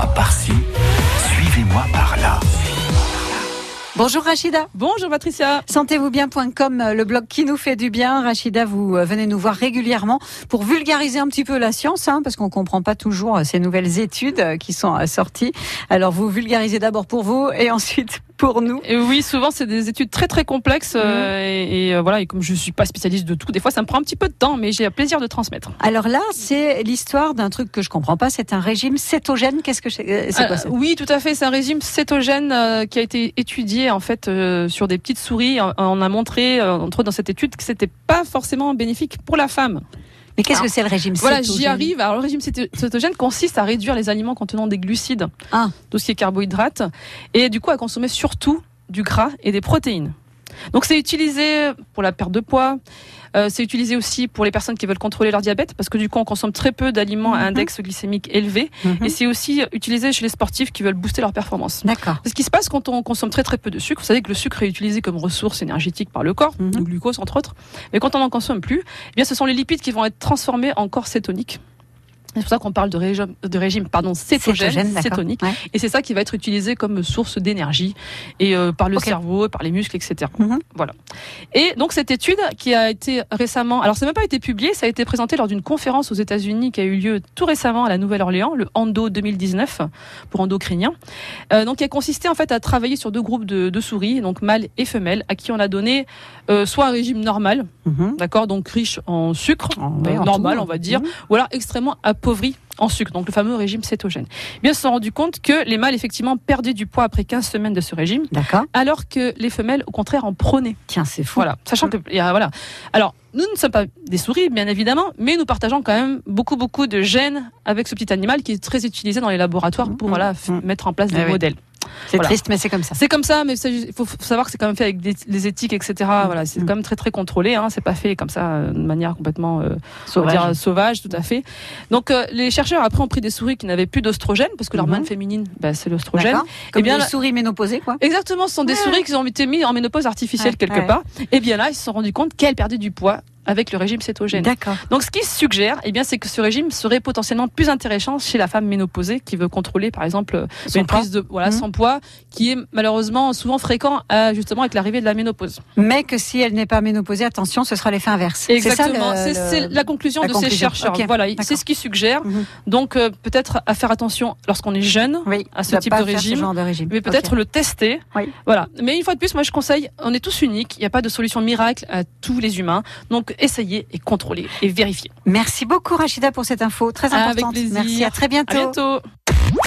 Suivez-moi par-ci, suivez-moi par-là. Bonjour Rachida. Bonjour Patricia. Sentez-vous bien.com, le blog qui nous fait du bien. Rachida, vous euh, venez nous voir régulièrement pour vulgariser un petit peu la science, hein, parce qu'on comprend pas toujours euh, ces nouvelles études euh, qui sont sorties. Alors vous vulgarisez d'abord pour vous et ensuite pour nous. Et oui, souvent c'est des études très très complexes mmh. et, voilà. Et comme je suis pas spécialiste de tout, des fois ça me prend un petit peu de temps, mais j'ai le plaisir de transmettre. Alors là, c'est l'histoire d'un truc que je comprends pas. C'est un régime cétogène. Qu'est-ce que c'est quoi ça Oui, tout à fait. C'est un régime cétogène qui a été étudié en fait sur des petites souris. On a montré entre autres dans cette étude que c'était pas forcément bénéfique pour la femme. Mais qu'est-ce que c'est le régime cétogène Voilà, j'y arrive. Alors, le régime cétogène consiste à réduire les aliments contenant des glucides, ah. tout ce qui est carbohydrates, et du coup à consommer surtout du gras et des protéines. Donc c'est utilisé pour la perte de poids, euh, c'est utilisé aussi pour les personnes qui veulent contrôler leur diabète, parce que du coup, on consomme très peu d'aliments à mhm. index glycémique élevé. Mhm. Et c'est aussi utilisé chez les sportifs qui veulent booster leur performance. D'accord. Ce qui se passe quand on consomme très très peu de sucre, vous savez que le sucre est utilisé comme ressource énergétique par le corps, mhm. le glucose entre autres. Mais quand on n'en consomme plus, eh bien, ce sont les lipides qui vont être transformés en corps cétonique. C'est pour ça qu'on parle de régime, de régime pardon, cétogène, cétonique. Et c'est ça qui va être utilisé comme source d'énergie et euh, par le cerveau, par les muscles, etc. Mhm. Voilà. Et donc cette étude qui a été récemment, alors ça n'a même pas été publié, ça a été présenté lors d'une conférence aux États-Unis qui a eu lieu tout récemment à la Nouvelle-Orléans, le Endo 2019 pour endocriniens. Euh, donc qui a consisté en fait à travailler sur deux groupes de, de souris, donc mâles et femelles, à qui on a donné euh, soit un régime normal, mhm. d'accord, donc riche en sucre, normal on va dire, mhm. ou alors extrêmement appauvri en sucre, donc le fameux régime cétogène. Eh bien, se sont rendus compte que les mâles, effectivement, perdaient du poids après 15 semaines de ce régime. Alors que les femelles, au contraire, en prenaient. Tiens, c'est fou. Voilà. Sachant que, voilà. Alors, nous ne sommes pas des souris, bien évidemment, mais nous partageons quand même beaucoup, beaucoup de gènes avec ce petit animal qui est très utilisé dans les laboratoires pour, mmh. voilà, mmh. mettre en place des eh modèles. C'est triste, mais c'est comme ça. C'est comme ça, mais il faut savoir que c'est quand même fait avec des, éthiques, etc. Mm. Voilà, c'est mm. quand même très très contrôlé. Hein. C'est pas fait comme ça euh, de manière complètement euh, sauvage. sauvage, tout à fait. Donc euh, les chercheurs après ont pris des souris qui n'avaient plus d'ostrogène, parce que l'hormone mm-hmm. féminine, bah, c'est l'ostrogène. Comme et eh bien, les souris ménopausées, quoi. Exactement, ce sont des souris qui ont été mises en ménopause artificielle quelque part. Et eh bien là, ils se sont rendus compte qu'elles perdaient du poids avec le régime cétogène. D'accord. Donc ce qui suggère, eh bien, c'est que ce régime serait potentiellement plus intéressant chez la femme ménopausée qui veut contrôler, par exemple, son une prise de voilà, mmh. son poids, qui est malheureusement souvent fréquent justement avec l'arrivée de la ménopause. Mais que si elle n'est pas ménopausée, attention, ce sera l'effet inverse. Exactement. C'est la conclusion de ces chercheurs. Voilà, c'est ce qu'ils suggèrent. Mmh. Donc euh, peut-être à faire attention lorsqu'on est jeune à ce type de régime, de régime, mais peut-être le tester. Voilà. Mais une fois de plus, moi je conseille, on est tous uniques. Il n'y a pas de solution miracle à tous les humains. Donc essayez et contrôlez et vérifiez. Merci beaucoup Rachida pour cette info très importante. Avec plaisir. Merci, à très bientôt. À bientôt.